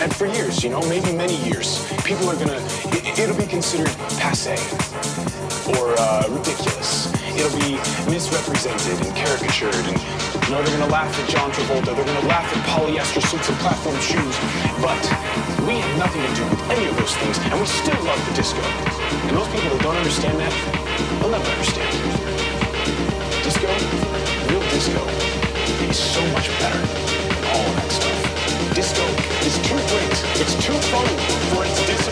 And for years, you know, maybe many years, people are gonna, it, it'll be considered passe or uh, ridiculous. It'll be misrepresented and caricatured. And, you know, they're gonna laugh at John Travolta. They're gonna laugh at polyester suits and platform shoes. But we have nothing to do with any of those things, and we still love the disco. And those people that don't understand that, they'll never understand. Disco, real disco, is so much better than all of that stuff. Disco is too great, it's too fun for its to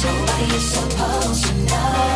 So what are you supposed to know?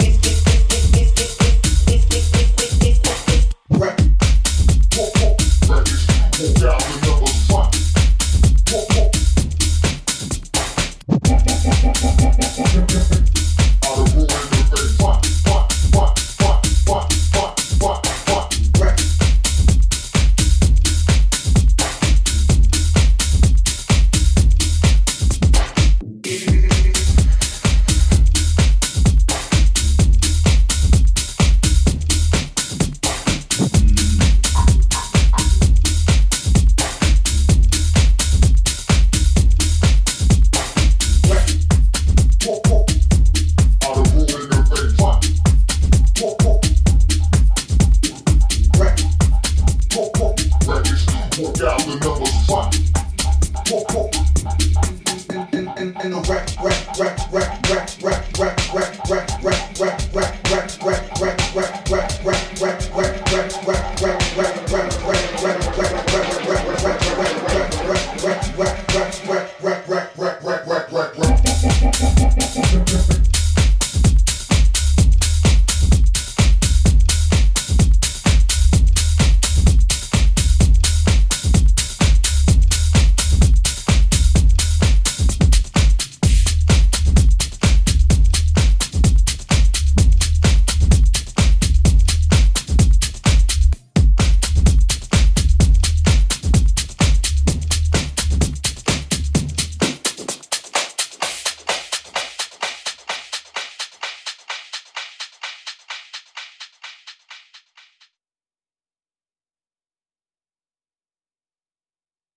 it's, get.